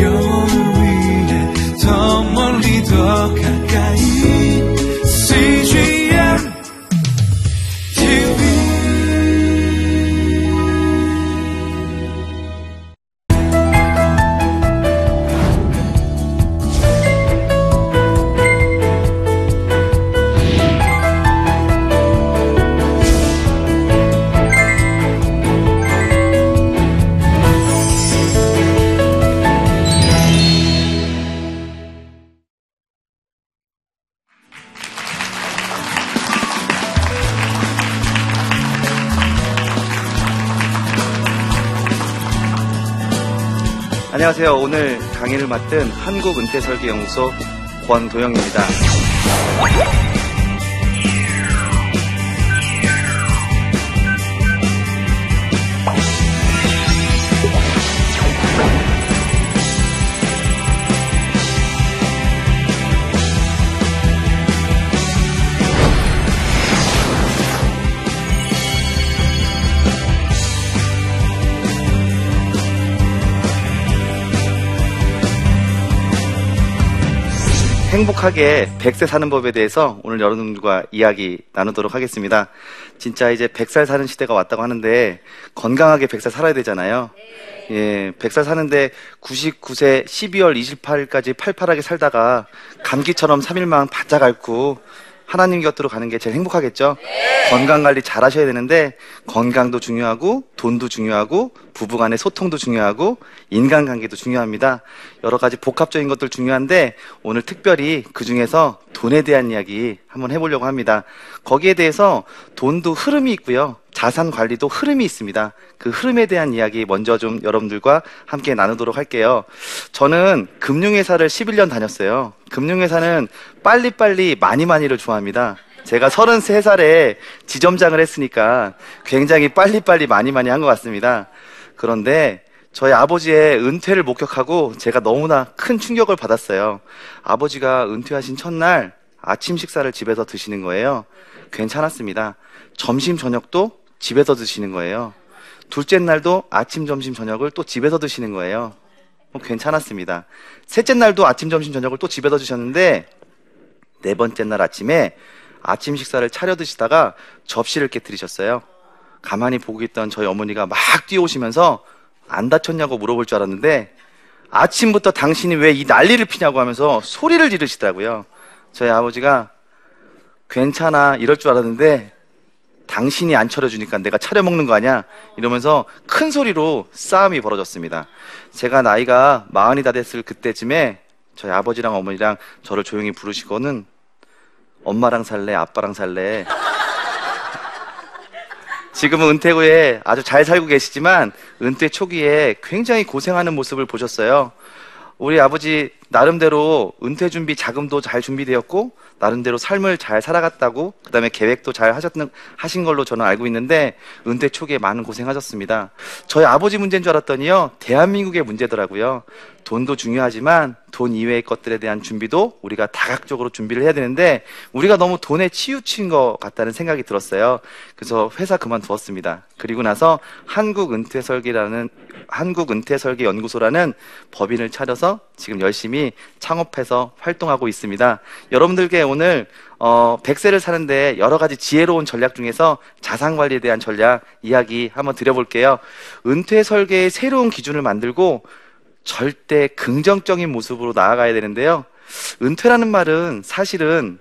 영 강의를 맡은 한국은퇴설계연구소 권도영입니다. 행복하게 100세 사는 법에 대해서 오늘 여러분들과 이야기 나누도록 하겠습니다. 진짜 이제 100살 사는 시대가 왔다고 하는데 건강하게 100살 살아야 되잖아요. 예, 100살 사는데 99세 12월 28일까지 팔팔하게 살다가 감기처럼 3일만 바짝 앓고 하나님 곁으로 가는 게 제일 행복하겠죠? 건강 관리 잘 하셔야 되는데 건강도 중요하고 돈도 중요하고 부부 간의 소통도 중요하고 인간관계도 중요합니다. 여러 가지 복합적인 것들 중요한데 오늘 특별히 그 중에서 돈에 대한 이야기 한번 해보려고 합니다. 거기에 대해서 돈도 흐름이 있고요. 자산 관리도 흐름이 있습니다. 그 흐름에 대한 이야기 먼저 좀 여러분들과 함께 나누도록 할게요. 저는 금융회사를 11년 다녔어요. 금융회사는 빨리빨리 많이 많이를 좋아합니다. 제가 33살에 지점장을 했으니까 굉장히 빨리빨리 많이 많이 한 것 같습니다. 그런데 저희 아버지의 은퇴를 목격하고 제가 너무나 큰 충격을 받았어요. 아버지가 은퇴하신 첫날 아침 식사를 집에서 드시는 거예요. 괜찮았습니다. 점심, 저녁도 집에서 드시는 거예요. 둘째 날도 아침, 점심, 저녁을 또 집에서 드시는 거예요. 뭐 괜찮았습니다. 셋째 날도 아침, 점심, 저녁을 또 집에서 드셨는데 네 번째 날 아침에 아침 식사를 차려 드시다가 접시를 깨뜨리셨어요. 가만히 보고 있던 저희 어머니가 막 뛰어오시면서 안 다쳤냐고 물어볼 줄 알았는데 아침부터 당신이 왜 이 난리를 피냐고 하면서 소리를 지르시더라고요. 저희 아버지가 괜찮아 이럴 줄 알았는데 당신이 안 차려주니까 내가 차려 먹는 거 아니야? 이러면서 큰 소리로 싸움이 벌어졌습니다. 제가 나이가 마흔이 다 됐을 그때쯤에 저희 아버지랑 어머니랑 저를 조용히 부르시고는 엄마랑 살래, 아빠랑 살래. 지금은 은퇴 후에 아주 잘 살고 계시지만 은퇴 초기에 굉장히 고생하는 모습을 보셨어요. 우리 아버지 나름대로 은퇴 준비 자금도 잘 준비되었고 나름대로 삶을 잘 살아갔다고 그다음에 계획도 잘 하셨는 하신 걸로 저는 알고 있는데 은퇴 초기에 많은 고생하셨습니다. 저희 아버지 문제인 줄 알았더니요 대한민국의 문제더라고요. 돈도 중요하지만 돈 이외의 것들에 대한 준비도 우리가 다각적으로 준비를 해야 되는데 우리가 너무 돈에 치우친 것 같다는 생각이 들었어요. 그래서 회사 그만두었습니다. 그리고 나서 한국 은퇴 설계라는 한국 은퇴설계 연구소라는 법인을 차려서 지금 열심히 창업해서 활동하고 있습니다. 여러분들께 오늘 어, 100세를 사는데 여러 가지 지혜로운 전략 중에서 자산 관리에 대한 전략 이야기 한번 드려볼게요. 은퇴 설계의 새로운 기준을 만들고 절대 긍정적인 모습으로 나아가야 되는데요. 은퇴라는 말은 사실은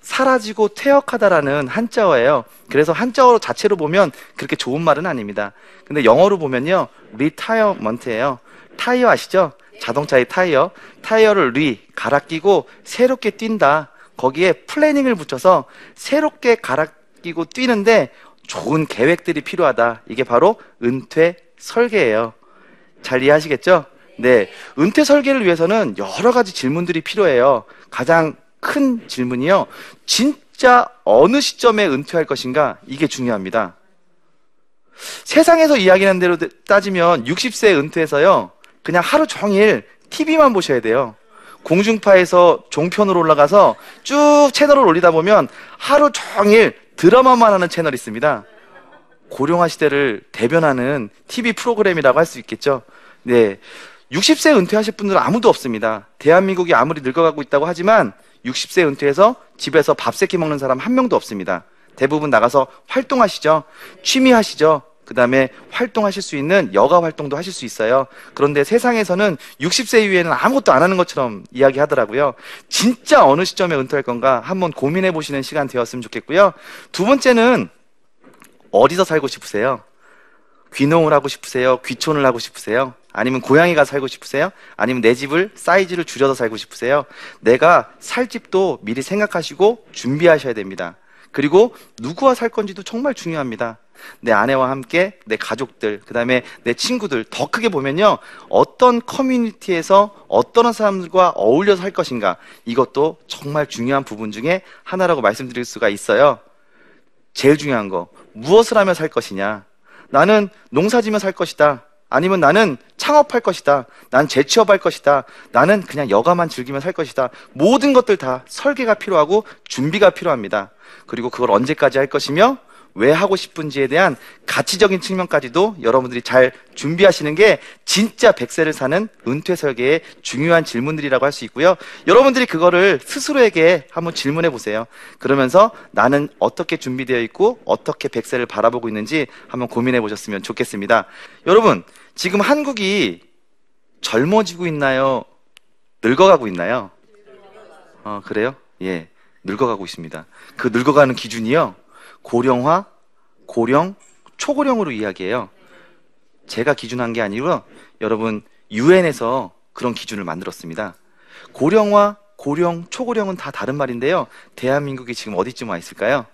사라지고 퇴역하다라는 한자어예요. 그래서 한자어 자체로 보면 그렇게 좋은 말은 아닙니다. 근데 영어로 보면요. retirement예요. 타이어 아시죠? 자동차의 타이어. 타이어를 re 갈아 끼고 새롭게 뛴다. 거기에 planning을 붙여서 새롭게 갈아 끼고 뛰는데 좋은 계획들이 필요하다. 이게 바로 은퇴 설계예요. 잘 이해하시겠죠? 네. 은퇴 설계를 위해서는 여러 가지 질문들이 필요해요. 가장 큰 질문이요. 진짜 어느 시점에 은퇴할 것인가? 이게 중요합니다. 세상에서 이야기하는 대로 따지면 60세 은퇴해서요. 그냥 하루 종일 TV만 보셔야 돼요. 공중파에서 종편으로 올라가서 쭉 채널을 올리다 보면 하루 종일 드라마만 하는 채널이 있습니다. 고령화 시대를 대변하는 TV 프로그램이라고 할 수 있겠죠. 네. 60세 은퇴하실 분들은 아무도 없습니다. 대한민국이 아무리 늙어가고 있다고 하지만 60세 은퇴해서 집에서 밥 세끼 먹는 사람 한 명도 없습니다. 대부분 나가서 활동하시죠. 취미 하시죠. 그 다음에 활동하실 수 있는 여가 활동도 하실 수 있어요. 그런데 세상에서는 60세 이후에는 아무것도 안 하는 것처럼 이야기하더라고요. 진짜 어느 시점에 은퇴할 건가 한번 고민해 보시는 시간 되었으면 좋겠고요. 두 번째는 어디서 살고 싶으세요? 귀농을 하고 싶으세요? 귀촌을 하고 싶으세요? 아니면 고양이가 살고 싶으세요? 아니면 내 집을 사이즈를 줄여서 살고 싶으세요? 내가 살 집도 미리 생각하시고 준비하셔야 됩니다. 그리고 누구와 살 건지도 정말 중요합니다. 내 아내와 함께 내 가족들, 그 다음에 내 친구들, 더 크게 보면요. 어떤 커뮤니티에서 어떤 사람들과 어울려서 살 것인가. 이것도 정말 중요한 부분 중에 하나라고 말씀드릴 수가 있어요. 제일 중요한 거. 무엇을 하며 살 것이냐. 나는 농사 지며 살 것이다. 아니면 나는 창업할 것이다. 난 재취업할 것이다. 나는 그냥 여가만 즐기며 살 것이다. 모든 것들 다 설계가 필요하고 준비가 필요합니다. 그리고 그걸 언제까지 할 것이며 왜 하고 싶은지에 대한 가치적인 측면까지도 여러분들이 잘 준비하시는 게 진짜 100세를 사는 은퇴 설계의 중요한 질문들이라고 할 수 있고요. 여러분들이 그거를 스스로에게 한번 질문해 보세요. 그러면서 나는 어떻게 준비되어 있고 어떻게 100세를 바라보고 있는지 한번 고민해 보셨으면 좋겠습니다. 여러분, 지금 한국이 젊어지고 있나요? 늙어가고 있나요? 어, 그래요? 예. 늙어가고 있습니다. 그 늙어가는 기준이요. 고령화, 고령, 초고령으로 이야기해요. 제가 기준한 게 아니고 여러분 유엔에서 그런 기준을 만들었습니다. 고령화, 고령, 초고령은 다 다른 말인데요. 대한민국이 지금 어디쯤 와 있을까요?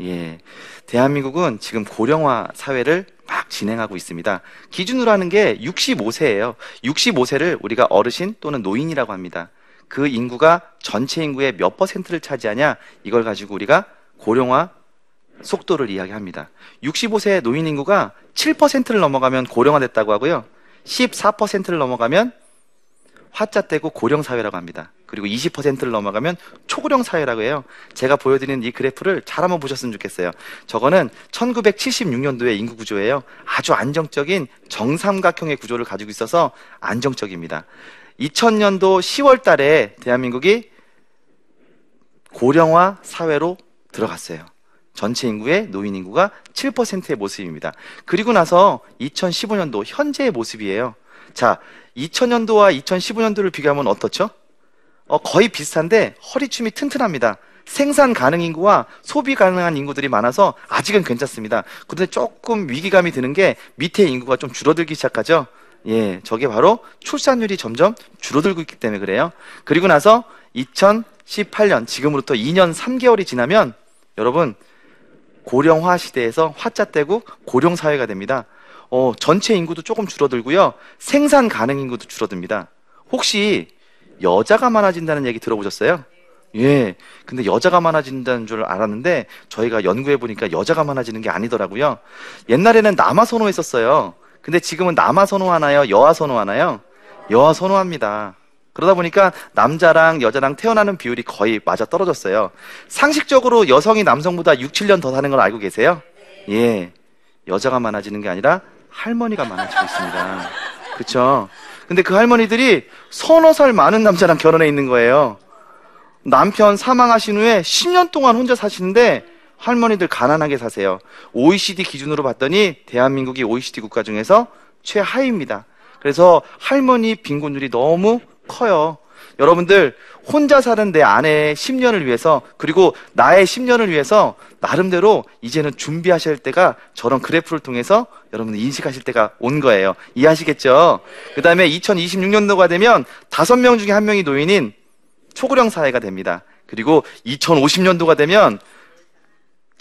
예. 대한민국은 지금 고령화 사회를 막 진행하고 있습니다. 기준으로 하는 게 65세예요. 65세를 우리가 어르신 또는 노인이라고 합니다. 그 인구가 전체 인구의 몇 퍼센트를 차지하냐? 이걸 가지고 우리가 고령화 속도를 이야기합니다. 65세 노인 인구가 7%를 넘어가면 고령화됐다고 하고요. 14%를 넘어가면 화자 떼고 고령 사회라고 합니다. 그리고 20%를 넘어가면 초고령 사회라고 해요. 제가 보여드리는 이 그래프를 잘 한번 보셨으면 좋겠어요. 저거는 1976년도의 인구 구조예요. 아주 안정적인 정삼각형의 구조를 가지고 있어서 안정적입니다. 2000년도 10월 달에 대한민국이 고령화 사회로 들어갔어요. 전체 인구의 노인 인구가 7%의 모습입니다. 그리고 나서 2015년도 현재의 모습이에요. 자, 2000년도와 2015년도를 비교하면 어떻죠? 어, 거의 비슷한데 허리춤이 튼튼합니다. 생산 가능 인구와 소비 가능한 인구들이 많아서 아직은 괜찮습니다. 그런데 조금 위기감이 드는 게 밑에 인구가 좀 줄어들기 시작하죠. 예, 저게 바로 출산율이 점점 줄어들고 있기 때문에 그래요. 그리고 나서 2018년, 지금으로부터 2년 3개월이 지나면 여러분, 고령화 시대에서 화자 떼고 고령 사회가 됩니다. 어, 전체 인구도 조금 줄어들고요. 생산 가능 인구도 줄어듭니다. 혹시 여자가 많아진다는 얘기 들어보셨어요? 예. 근데 여자가 많아진다는 줄 알았는데 저희가 연구해 보니까 여자가 많아지는 게 아니더라고요. 옛날에는 남아 선호했었어요. 근데 지금은 남아 선호하나요? 여아 선호하나요? 여아 선호합니다. 그러다 보니까 남자랑 여자랑 태어나는 비율이 거의 맞아 떨어졌어요. 상식적으로 여성이 남성보다 6, 7년 더 사는 걸 알고 계세요? 예. 여자가 많아지는 게 아니라 할머니가 많아지고 있습니다. 그쵸? 근데 그 할머니들이 서너 살 많은 남자랑 결혼해 있는 거예요. 남편 사망하신 후에 10년 동안 혼자 사시는데 할머니들 가난하게 사세요. OECD 기준으로 봤더니 대한민국이 OECD 국가 중에서 최하위입니다. 그래서 할머니 빈곤율이 너무 커요. 여러분들 혼자 사는 내 아내의 10년을 위해서 그리고 나의 10년을 위해서 나름대로 이제는 준비하실 때가 저런 그래프를 통해서 여러분 인식하실 때가 온 거예요. 이해하시겠죠? 그 다음에 2026년도가 되면 다섯 명 중에 한 명이 노인인 초고령 사회가 됩니다. 그리고 2050년도가 되면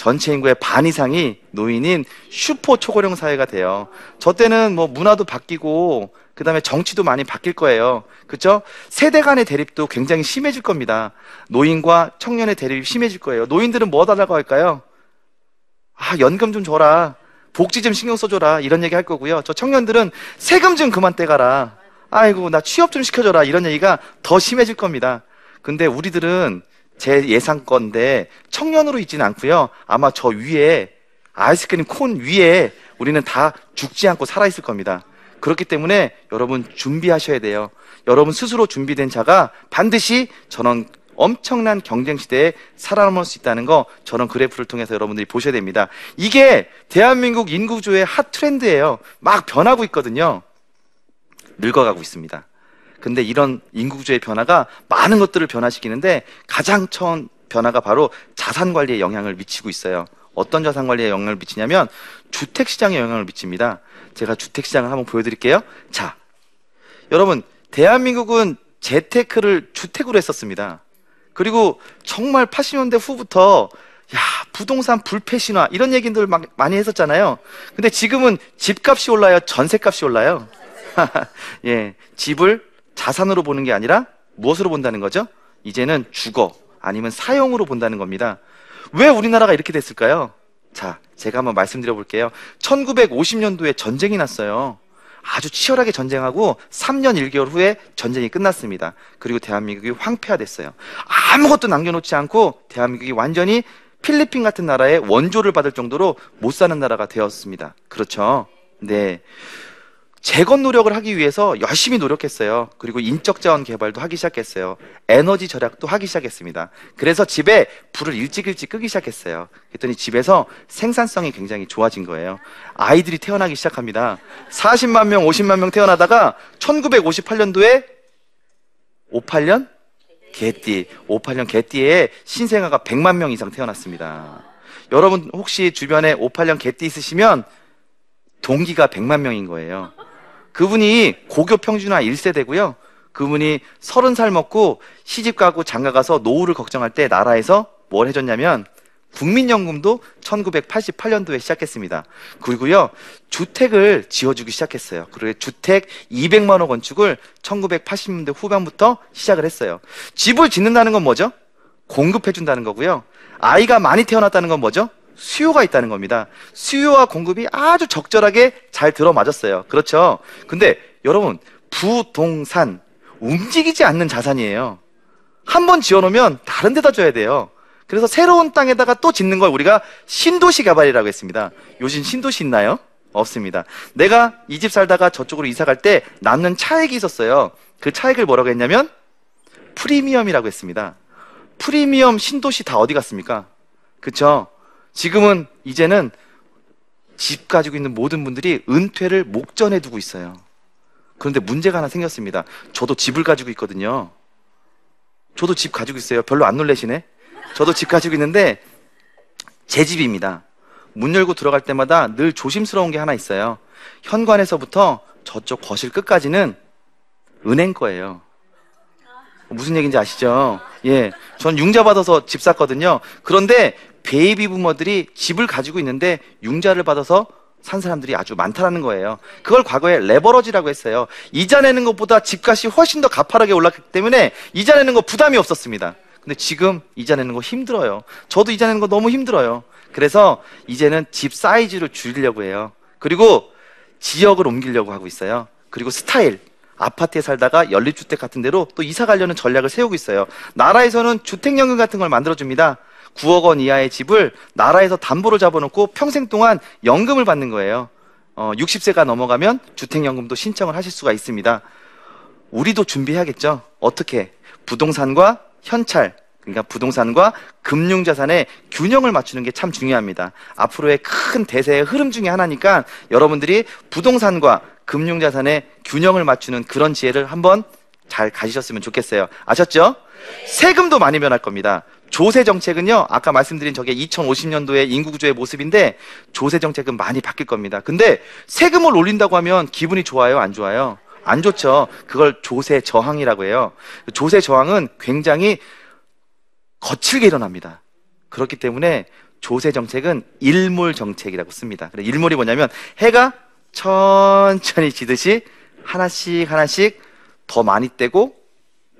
전체 인구의 반 이상이 노인인 슈퍼 초고령 사회가 돼요. 저 때는 뭐 문화도 바뀌고 그 다음에 정치도 많이 바뀔 거예요. 그죠? 세대 간의 대립도 굉장히 심해질 겁니다. 노인과 청년의 대립이 심해질 거예요. 노인들은 뭐 달라고 할까요? 아, 연금 좀 줘라. 복지 좀 신경 써줘라. 이런 얘기 할 거고요. 저 청년들은 세금 좀 그만 떼가라. 아이고, 나 취업 좀 시켜줘라. 이런 얘기가 더 심해질 겁니다. 근데 우리들은 제 예상 건데 청년으로 있지는 않고요. 아마 저 위에 아이스크림 콘 위에 우리는 다 죽지 않고 살아 있을 겁니다. 그렇기 때문에 여러분 준비하셔야 돼요. 여러분 스스로 준비된 자가 반드시 저런 엄청난 경쟁 시대에 살아남을 수 있다는 거 저런 그래프를 통해서 여러분들이 보셔야 됩니다. 이게 대한민국 인구조의 핫 트렌드예요. 막 변하고 있거든요. 늙어가고 있습니다. 근데 이런 인구구조의 변화가 많은 것들을 변화시키는데 가장 처음 변화가 바로 자산 관리에 영향을 미치고 있어요. 어떤 자산 관리에 영향을 미치냐면 주택 시장에 영향을 미칩니다. 제가 주택 시장을 한번 보여드릴게요. 자, 여러분 대한민국은 재테크를 주택으로 했었습니다. 그리고 정말 80년대 후부터 야 부동산 불패 신화 이런 얘기들 막 많이 했었잖아요. 근데 지금은 집값이 올라요, 전세값이 올라요. 예, 집을 자산으로 보는 게 아니라 무엇으로 본다는 거죠? 이제는 주거 아니면 사용으로 본다는 겁니다. 왜 우리나라가 이렇게 됐을까요? 자, 제가 한번 말씀드려 볼게요. 1950년도에 전쟁이 났어요. 아주 치열하게 전쟁하고 3년 1개월 후에 전쟁이 끝났습니다. 그리고 대한민국이 황폐화됐어요. 아무것도 남겨놓지 않고 대한민국이 완전히 필리핀 같은 나라의 원조를 받을 정도로 못 사는 나라가 되었습니다. 그렇죠? 네. 재건 노력을 하기 위해서 열심히 노력했어요. 그리고 인적 자원 개발도 하기 시작했어요. 에너지 절약도 하기 시작했습니다. 그래서 집에 불을 일찍 일찍 끄기 시작했어요. 그랬더니 집에서 생산성이 굉장히 좋아진 거예요. 아이들이 태어나기 시작합니다. 40만 명, 50만 명 태어나다가 1958년도에 58년 개띠, 58년 개띠에 신생아가 100만 명 이상 태어났습니다. 여러분 혹시 주변에 58년 개띠 있으시면 동기가 100만 명인 거예요. 그분이 고교 평준화 1세대고요. 그분이 30살 먹고 시집 가고 장가 가서 노후를 걱정할 때 나라에서 뭘 해줬냐면 국민연금도 1988년도에 시작했습니다. 그리고요, 주택을 지어주기 시작했어요. 그리고 주택 200만원 건축을 1980년대 후반부터 시작을 했어요. 집을 짓는다는 건 뭐죠? 공급해준다는 거고요. 아이가 많이 태어났다는 건 뭐죠? 수요가 있다는 겁니다. 수요와 공급이 아주 적절하게 잘 들어맞았어요. 그렇죠? 근데 여러분, 부동산, 움직이지 않는 자산이에요. 한 번 지어놓으면 다른 데다 줘야 돼요. 그래서 새로운 땅에다가 또 짓는 걸 우리가 신도시 개발이라고 했습니다. 요즘 신도시 있나요? 없습니다. 내가 이 집 살다가 저쪽으로 이사 갈 때 남는 차액이 있었어요. 그 차액을 뭐라고 했냐면 프리미엄이라고 했습니다. 프리미엄 신도시 다 어디 갔습니까? 그쵸? 지금은 이제는 집 가지고 있는 모든 분들이 은퇴를 목전에 두고 있어요. 그런데 문제가 하나 생겼습니다. 저도 집을 가지고 있거든요. 저도 집 가지고 있어요. 별로 안 놀래시네? 저도 집 가지고 있는데 제 집입니다. 문 열고 들어갈 때마다 늘 조심스러운 게 하나 있어요. 현관에서부터 저쪽 거실 끝까지는 은행 거예요. 무슨 얘기인지 아시죠? 예. 전 융자 받아서 집 샀거든요. 그런데 베이비 부머들이 집을 가지고 있는데 융자를 받아서 산 사람들이 아주 많다라는 거예요. 그걸 과거에 레버리지라고 했어요. 이자 내는 것보다 집값이 훨씬 더 가파르게 올랐기 때문에 이자 내는 거 부담이 없었습니다. 근데 지금 이자 내는 거 힘들어요. 저도 이자 내는 거 너무 힘들어요. 그래서 이제는 집 사이즈를 줄이려고 해요. 그리고 지역을 옮기려고 하고 있어요. 그리고 스타일. 아파트에 살다가 연립주택 같은 데로 또 이사 가려는 전략을 세우고 있어요. 나라에서는 주택연금 같은 걸 만들어줍니다. 9억 원 이하의 집을 나라에서 담보로 잡아놓고 평생 동안 연금을 받는 거예요. 어, 60세가 넘어가면 주택연금도 신청을 하실 수가 있습니다. 우리도 준비해야겠죠. 어떻게? 부동산과 현찰, 그러니까 부동산과 금융자산의 균형을 맞추는 게 참 중요합니다. 앞으로의 큰 대세의 흐름 중에 하나니까 여러분들이 부동산과 금융자산의 균형을 맞추는 그런 지혜를 한번 잘 가지셨으면 좋겠어요. 아셨죠? 세금도 많이 변할 겁니다. 조세 정책은요, 아까 말씀드린 저게 2050년도의 인구 구조의 모습인데, 조세 정책은 많이 바뀔 겁니다. 근데 세금을 올린다고 하면 기분이 좋아요? 안 좋아요? 안 좋죠. 그걸 조세 저항이라고 해요. 조세 저항은 굉장히 거칠게 일어납니다. 그렇기 때문에 조세 정책은 일몰 정책이라고 씁니다. 일몰이 뭐냐면 해가 천천히 지듯이 하나씩 하나씩 더 많이 떼고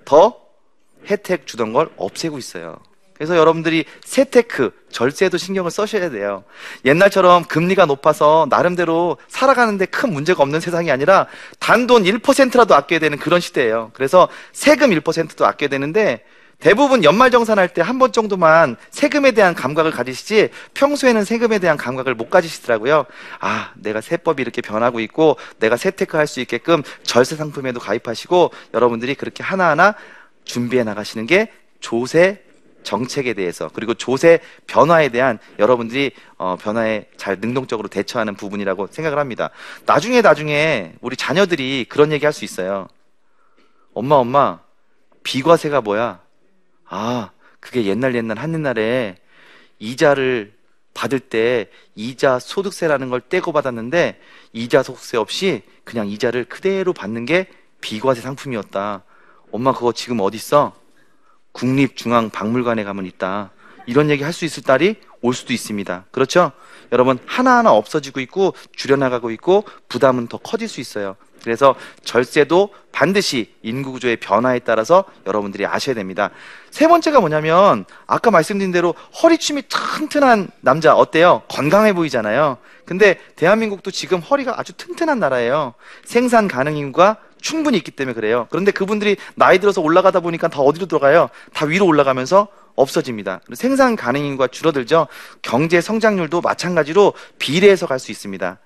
더 혜택 주던 걸 없애고 있어요. 그래서 여러분들이 세테크, 절세도 신경을 써셔야 돼요. 옛날처럼 금리가 높아서 나름대로 살아가는데 큰 문제가 없는 세상이 아니라 단돈 1%라도 아껴야 되는 그런 시대예요. 그래서 세금 1%도 아껴야 되는데 대부분 연말정산할 때 한 번 정도만 세금에 대한 감각을 가지시지 평소에는 세금에 대한 감각을 못 가지시더라고요. 아, 내가 세법이 이렇게 변하고 있고 내가 세테크 할 수 있게끔 절세 상품에도 가입하시고 여러분들이 그렇게 하나하나 준비해 나가시는 게 조세 정책에 대해서 그리고 조세 변화에 대한 여러분들이 어, 변화에 잘 능동적으로 대처하는 부분이라고 생각을 합니다. 나중에 나중에 우리 자녀들이 그런 얘기 할 수 있어요. 엄마 엄마 비과세가 뭐야? 아 그게 옛날 옛날 한옛날에 이자를 받을 때 이자 소득세라는 걸 떼고 받았는데 이자 소득세 없이 그냥 이자를 그대로 받는 게 비과세 상품이었다. 엄마 그거 지금 어디 있어? 국립중앙박물관에 가면 있다. 이런 얘기 할 수 있을 딸이 올 수도 있습니다. 그렇죠? 여러분, 하나하나 없어지고 있고, 줄여나가고 있고, 부담은 더 커질 수 있어요. 그래서 절세도 반드시 인구구조의 변화에 따라서 여러분들이 아셔야 됩니다. 세 번째가 뭐냐면, 아까 말씀드린 대로 허리춤이 튼튼한 남자 어때요? 건강해 보이잖아요. 근데 대한민국도 지금 허리가 아주 튼튼한 나라예요. 생산 가능 인구가 충분히 있기 때문에 그래요. 그런데 그분들이 나이 들어서 올라가다 보니까 다 어디로 들어가요? 다 위로 올라가면서 없어집니다. 생산 가능 인구가 줄어들죠. 경제 성장률도 마찬가지로 비례해서 갈 수 있습니다.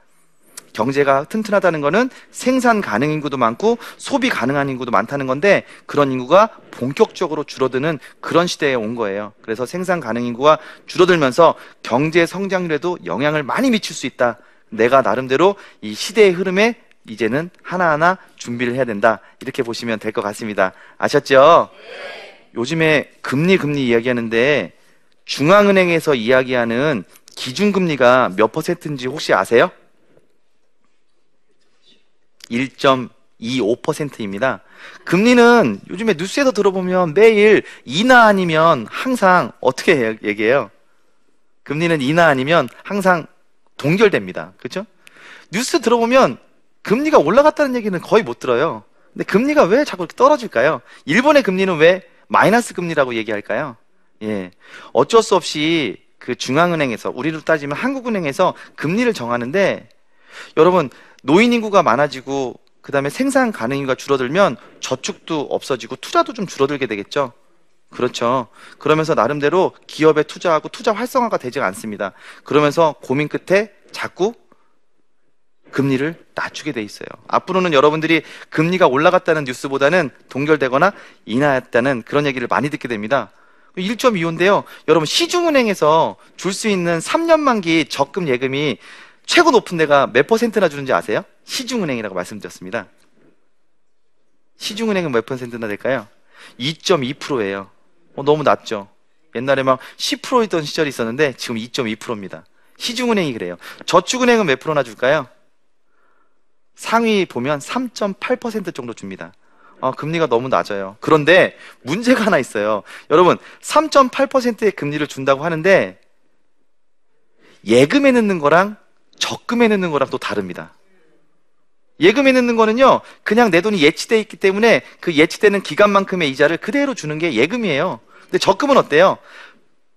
경제가 튼튼하다는 것은 생산 가능 인구도 많고 소비 가능한 인구도 많다는 건데 그런 인구가 본격적으로 줄어드는 그런 시대에 온 거예요. 그래서 생산 가능 인구가 줄어들면서 경제 성장률에도 영향을 많이 미칠 수 있다. 내가 나름대로 이 시대의 흐름에 이제는 하나하나 준비를 해야 된다. 이렇게 보시면 될 것 같습니다. 아셨죠? 요즘에 금리 금리 이야기하는데 중앙은행에서 이야기하는 기준금리가 몇 퍼센트인지 혹시 아세요? 1.25%입니다. 금리는 요즘에 뉴스에도 들어보면 매일 인하 아니면 항상 어떻게 얘기해요? 금리는 인하 아니면 항상 동결됩니다. 그렇죠? 뉴스 들어보면 금리가 올라갔다는 얘기는 거의 못 들어요. 근데 금리가 왜 자꾸 이렇게 떨어질까요? 일본의 금리는 왜 마이너스 금리라고 얘기할까요? 예. 어쩔 수 없이 그 중앙은행에서, 우리로 따지면 한국은행에서 금리를 정하는데, 여러분, 노인 인구가 많아지고, 그 다음에 생산 가능 인구가 줄어들면 저축도 없어지고 투자도 좀 줄어들게 되겠죠? 그렇죠. 그러면서 나름대로 기업에 투자하고 투자 활성화가 되지가 않습니다. 그러면서 고민 끝에 자꾸 금리를 낮추게 돼 있어요. 앞으로는 여러분들이 금리가 올라갔다는 뉴스보다는 동결되거나 인하했다는 그런 얘기를 많이 듣게 됩니다. 1.25인데요. 여러분 시중은행에서 줄 수 있는 3년 만기 적금 예금이 최고 높은 데가 몇 퍼센트나 주는지 아세요? 시중은행이라고 말씀드렸습니다. 시중은행은 몇 퍼센트나 될까요? 2.2%예요. 어, 너무 낮죠. 옛날에 막 10%있던 시절이 있었는데 지금 2.2%입니다. 시중은행이 그래요. 저축은행은 몇 프로나 줄까요? 상위 보면 3.8% 정도 줍니다. 어, 금리가 너무 낮아요. 그런데 문제가 하나 있어요. 여러분, 3.8%의 금리를 준다고 하는데 예금에 넣는 거랑 적금에 넣는 거랑 또 다릅니다. 예금에 넣는 거는요, 그냥 내 돈이 예치돼 있기 때문에 그 예치되는 기간만큼의 이자를 그대로 주는 게 예금이에요. 근데 적금은 어때요?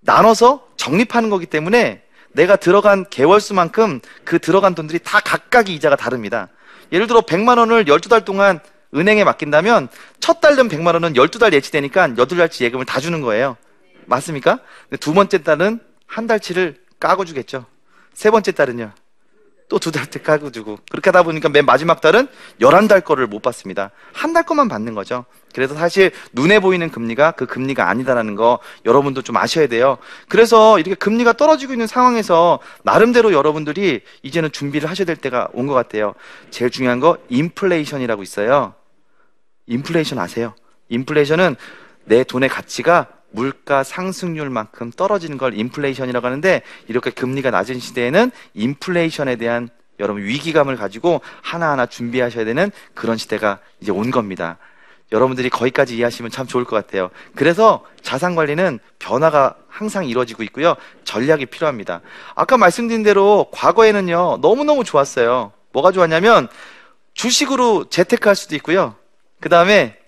나눠서 적립하는 거기 때문에 내가 들어간 개월수만큼 그 들어간 돈들이 다 각각의 이자가 다릅니다. 예를 들어 100만 원을 12달 동안 은행에 맡긴다면 첫 달은 100만 원은 12달 예치되니까 8달치 예금을 다 주는 거예요. 맞습니까? 두 번째 달은 한 달치를 까고 주겠죠. 세 번째 달은요. 또 두 달째 까고 주고. 그렇게 하다 보니까 맨 마지막 달은 11달 거를 못 받습니다. 한 달 거만 받는 거죠. 그래서 사실 눈에 보이는 금리가 그 금리가 아니다라는 거 여러분도 좀 아셔야 돼요. 그래서 이렇게 금리가 떨어지고 있는 상황에서 나름대로 여러분들이 이제는 준비를 하셔야 될 때가 온 것 같아요. 제일 중요한 거 인플레이션이라고 있어요. 인플레이션 아세요? 인플레이션은 내 돈의 가치가 물가 상승률만큼 떨어지는 걸 인플레이션이라고 하는데 이렇게 금리가 낮은 시대에는 인플레이션에 대한 여러분 위기감을 가지고 하나하나 준비하셔야 되는 그런 시대가 이제 온 겁니다. 여러분들이 거기까지 이해하시면 참 좋을 것 같아요. 그래서 자산 관리는 변화가 항상 이루어지고 있고요. 전략이 필요합니다. 아까 말씀드린 대로 과거에는요, 너무너무 좋았어요. 뭐가 좋았냐면, 주식으로 재테크할 수도 있고요. 그 다음에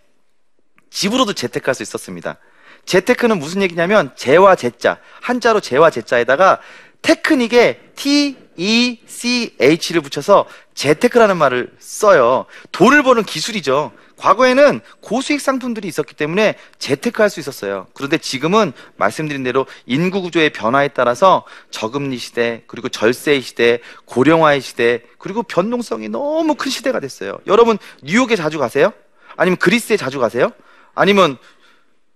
집으로도 재테크할 수 있었습니다. 재테크는 무슨 얘기냐면, 재와 재자, 한자로 재와 재자에다가 테크닉에 T, E C H를 붙여서 재테크라는 말을 써요. 돈을 버는 기술이죠. 과거에는 고수익 상품들이 있었기 때문에 재테크할 수 있었어요. 그런데 지금은 말씀드린 대로 인구 구조의 변화에 따라서 저금리 시대, 그리고 절세 시대, 고령화의 시대, 그리고 변동성이 너무 큰 시대가 됐어요. 여러분 뉴욕에 자주 가세요? 아니면 그리스에 자주 가세요? 아니면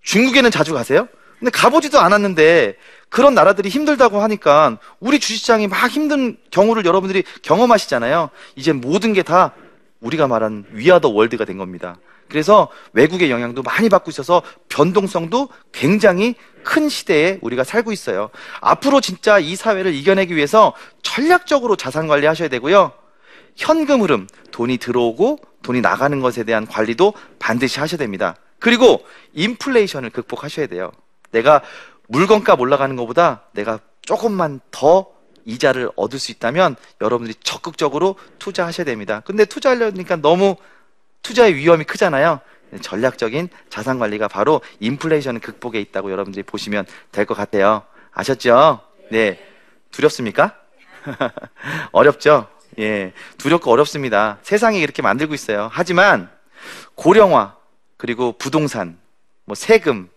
중국에는 자주 가세요? 근데 가보지도 않았는데 그런 나라들이 힘들다고 하니까 우리 주식시장이 막 힘든 경우를 여러분들이 경험하시잖아요. 이제 모든 게 다 우리가 말한 위아더 월드가 된 겁니다. 그래서 외국의 영향도 많이 받고 있어서 변동성도 굉장히 큰 시대에 우리가 살고 있어요. 앞으로 진짜 이 사회를 이겨내기 위해서 전략적으로 자산 관리 하셔야 되고요. 현금 흐름, 돈이 들어오고 돈이 나가는 것에 대한 관리도 반드시 하셔야 됩니다. 그리고 인플레이션을 극복하셔야 돼요. 내가 물건값 올라가는 것보다 내가 조금만 더 이자를 얻을 수 있다면 여러분들이 적극적으로 투자하셔야 됩니다. 근데 투자하려니까 너무 투자의 위험이 크잖아요. 전략적인 자산 관리가 바로 인플레이션 극복에 있다고 여러분들이 보시면 될 것 같아요. 아셨죠? 네. 두렵습니까? 어렵죠? 예. 두렵고 어렵습니다. 세상이 이렇게 만들고 있어요. 하지만 고령화, 그리고 부동산, 뭐 세금,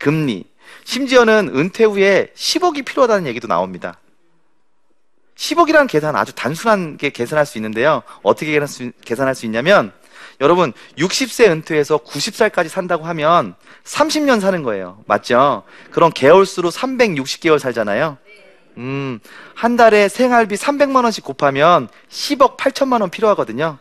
금리, 심지어는 은퇴 후에 10억이 필요하다는 얘기도 나옵니다. 10억이라는 계산 아주 단순하게 계산할 수 있는데요. 어떻게 계산할 수, 계산할 수 있냐면 여러분 60세 은퇴해서 90살까지 산다고 하면 30년 사는 거예요. 맞죠? 그럼 개월수로 360개월 살잖아요. 음, 한 달에 생활비 300만 원씩 곱하면 10억 8천만 원 필요하거든요.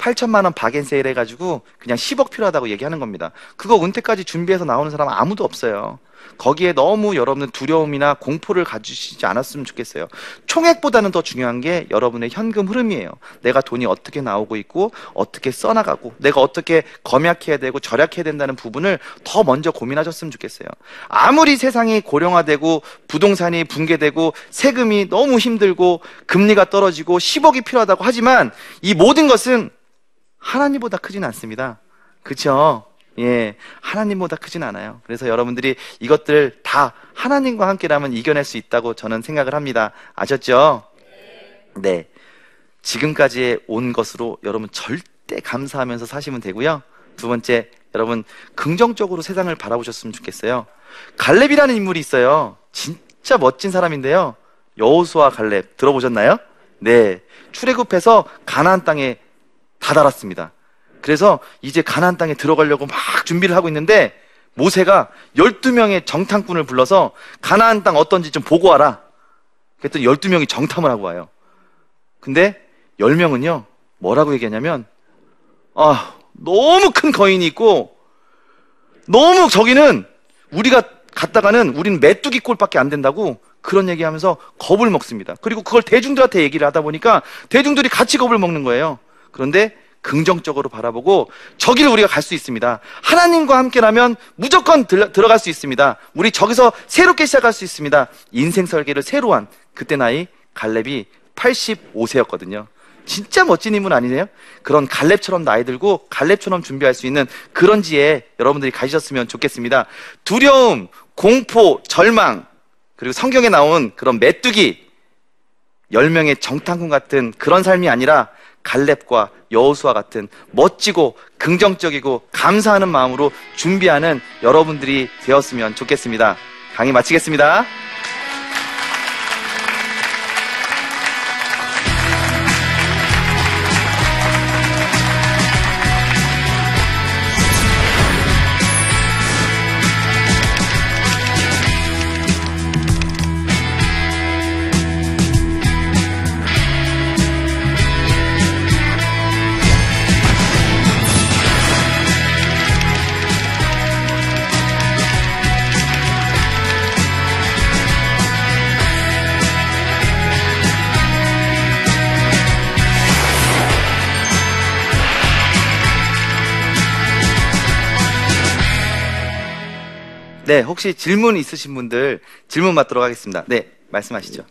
8천만 원 바겐세일 해가지고 그냥 10억 필요하다고 얘기하는 겁니다. 그거 은퇴까지 준비해서 나오는 사람 아무도 없어요. 거기에 너무 여러분은 두려움이나 공포를 가지시지 않았으면 좋겠어요. 총액보다는 더 중요한 게 여러분의 현금 흐름이에요. 내가 돈이 어떻게 나오고 있고 어떻게 써나가고 내가 어떻게 검약해야 되고 절약해야 된다는 부분을 더 먼저 고민하셨으면 좋겠어요. 아무리 세상이 고령화되고 부동산이 붕괴되고 세금이 너무 힘들고 금리가 떨어지고 10억이 필요하다고 하지만 이 모든 것은 하나님보다 크진 않습니다. 그쵸? 예, 하나님보다 크진 않아요. 그래서 여러분들이 이것들 다 하나님과 함께라면 이겨낼 수 있다고 저는 생각을 합니다. 아셨죠? 네. 지금까지 온 것으로 여러분 절대 감사하면서 사시면 되고요. 두 번째, 여러분 긍정적으로 세상을 바라보셨으면 좋겠어요. 갈렙이라는 인물이 있어요. 진짜 멋진 사람인데요. 여호수아 갈렙 들어보셨나요? 네. 출애굽해서 가나안 땅에 다다랐습니다. 그래서 이제 가나안 땅에 들어가려고 막 준비를 하고 있는데 모세가 12명의 정탐꾼을 불러서 가나안 땅 어떤지 좀 보고 와라. 그랬더니 12명이 정탐을 하고 와요. 근데 10명은요. 뭐라고 얘기하냐면 아, 너무 큰 거인이 있고 너무 저기는 우리가 갔다가는 우리는 메뚜기 꼴밖에 안 된다고 그런 얘기하면서 겁을 먹습니다. 그리고 그걸 대중들한테 얘기를 하다 보니까 대중들이 같이 겁을 먹는 거예요. 그런데 긍정적으로 바라보고 저기를 우리가 갈 수 있습니다. 하나님과 함께라면 무조건 들, 들어갈 수 있습니다. 우리 저기서 새롭게 시작할 수 있습니다. 인생 설계를 새로 한 그때 나이 갈렙이 85세였거든요. 진짜 멋진 인물 아니네요? 그런 갈렙처럼 나이 들고 갈렙처럼 준비할 수 있는 그런 지에 여러분들이 가지셨으면 좋겠습니다. 두려움, 공포, 절망, 그리고 성경에 나온 그런 메뚜기, 10명의 정탐꾼 같은 그런 삶이 아니라 갈렙과 여호수아 같은 멋지고 긍정적이고 감사하는 마음으로 준비하는 여러분들이 되었으면 좋겠습니다. 강의 마치겠습니다. 네, 혹시 질문 있으신 분들 질문 받도록 하겠습니다. 네, 말씀하시죠.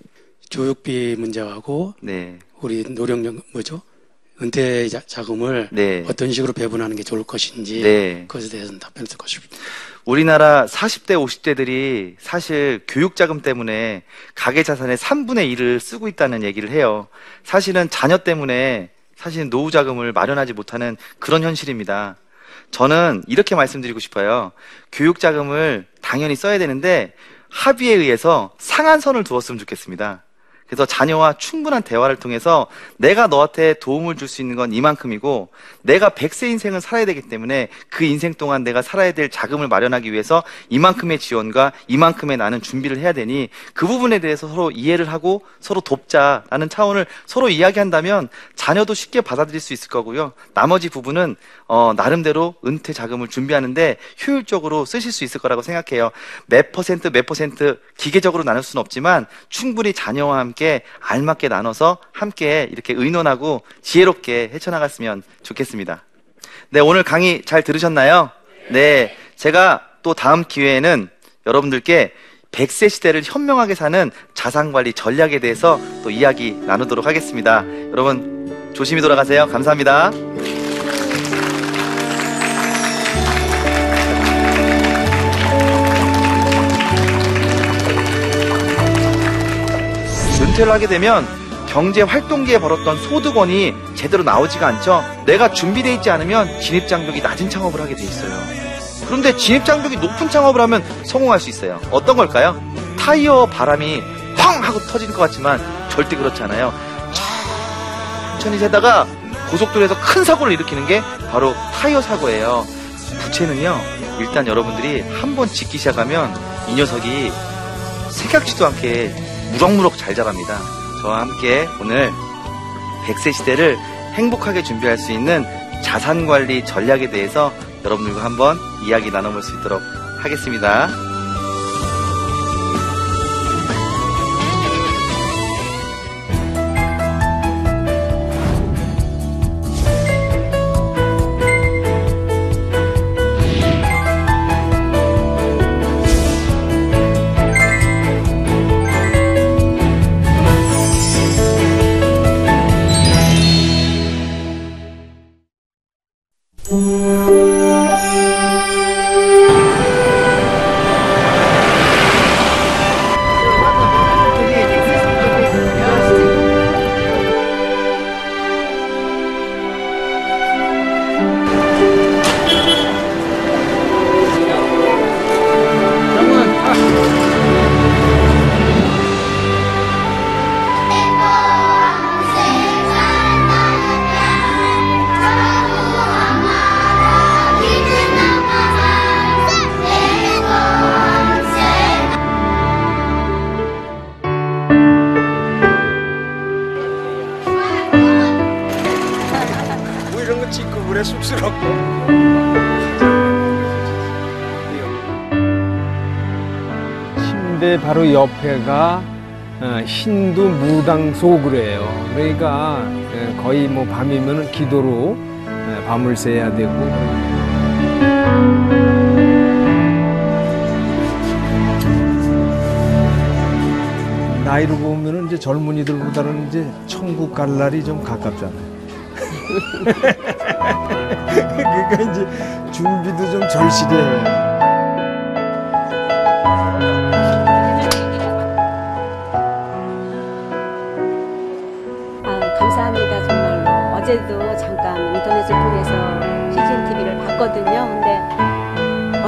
교육비 문제하고 네, 우리 노령연 뭐죠? 은퇴 자- 자금을 네. 어떤 식으로 배분하는 게 좋을 것인지 네. 그것에 대해서는 답변을 듣고 싶습니다. 우리나라 40대, 50대들이 사실 교육 자금 때문에 가계 자산의 3분의 1을 쓰고 있다는 얘기를 해요. 사실은 자녀 때문에 사실 노후 자금을 마련하지 못하는 그런 현실입니다. 저는 이렇게 말씀드리고 싶어요. 교육 자금을 당연히 써야 되는데 합의에 의해서 상한선을 두었으면 좋겠습니다. 그래서 자녀와 충분한 대화를 통해서 내가 너한테 도움을 줄 수 있는 건 이만큼이고 내가 100세 인생을 살아야 되기 때문에 그 인생 동안 내가 살아야 될 자금을 마련하기 위해서 이만큼의 지원과 이만큼의 나는 준비를 해야 되니 그 부분에 대해서 서로 이해를 하고 서로 돕자라는 차원을 서로 이야기한다면 자녀도 쉽게 받아들일 수 있을 거고요. 나머지 부분은 어, 나름대로 은퇴 자금을 준비하는데 효율적으로 쓰실 수 있을 거라고 생각해요. 몇 퍼센트 몇 퍼센트 기계적으로 나눌 수는 없지만 충분히 자녀와 함께 알맞게 나눠서 함께 이렇게 의논하고 지혜롭게 헤쳐나갔으면 좋겠습니다. 네, 오늘 강의 잘 들으셨나요? 네, 제가 또 다음 기회에는 여러분들께 100세 시대를 현명하게 사는 자산관리 전략에 대해서 또 이야기 나누도록 하겠습니다. 여러분 조심히 돌아가세요. 감사합니다. 은퇴를 하게 되면 경제 활동기에 벌었던 소득원이 제대로 나오지가 않죠. 내가 준비되어 있지 않으면 진입 장벽이 낮은 창업을 하게 돼 있어요. 그런데 진입 장벽이 높은 창업을 하면 성공할 수 있어요. 어떤 걸까요? 타이어 바람이 쾅 하고 터지는 것 같지만 절대 그렇지 않아요. 천천히 세다가 고속도로에서 큰 사고를 일으키는 게 바로 타이어 사고예요. 부채는요, 일단 여러분들이 한번 짓기 시작하면 이 녀석이 생각지도 않게 무럭무럭 잘 자랍니다. 저와 함께 오늘 100세 시대를 행복하게 준비할 수 있는 자산 관리 전략에 대해서 여러분들과 한번 이야기 나눠볼 수 있도록 하겠습니다. 침대 바로 옆에가 어, 힌두 무당소 그래요. 그러니까 예, 거의 뭐 밤이면 기도로 예, 밤을 새야 되고 나이로 보면은 이제 젊은이들보다는 이제 천국 갈 날이 좀 가깝잖아요. 그러니까 이제 준비도 좀 절실해. 아,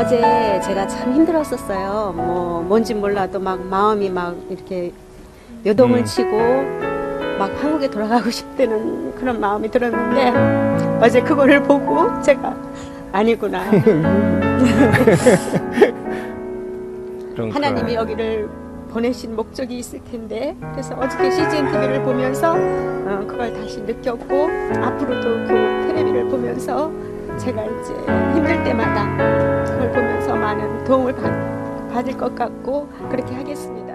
어제 제가 참 힘들었었어요. 뭐, 뭔지 몰라도 막 마음이 막 이렇게 요동을 음. 치고 막 한국에 돌아가고 싶다는 그런 마음이 들었는데 어제 그거를 보고 제가 아니구나. 하나님이. 여기를 보내신 목적이 있을 텐데 그래서 어저께 CGN TV를 보면서 어, 그걸 다시 느꼈고 앞으로도 그 텔레비를 보면서 제가 이제 힘들 때마다 그걸 보면서 많은 도움을 받, 받을 것 같고 그렇게 하겠습니다.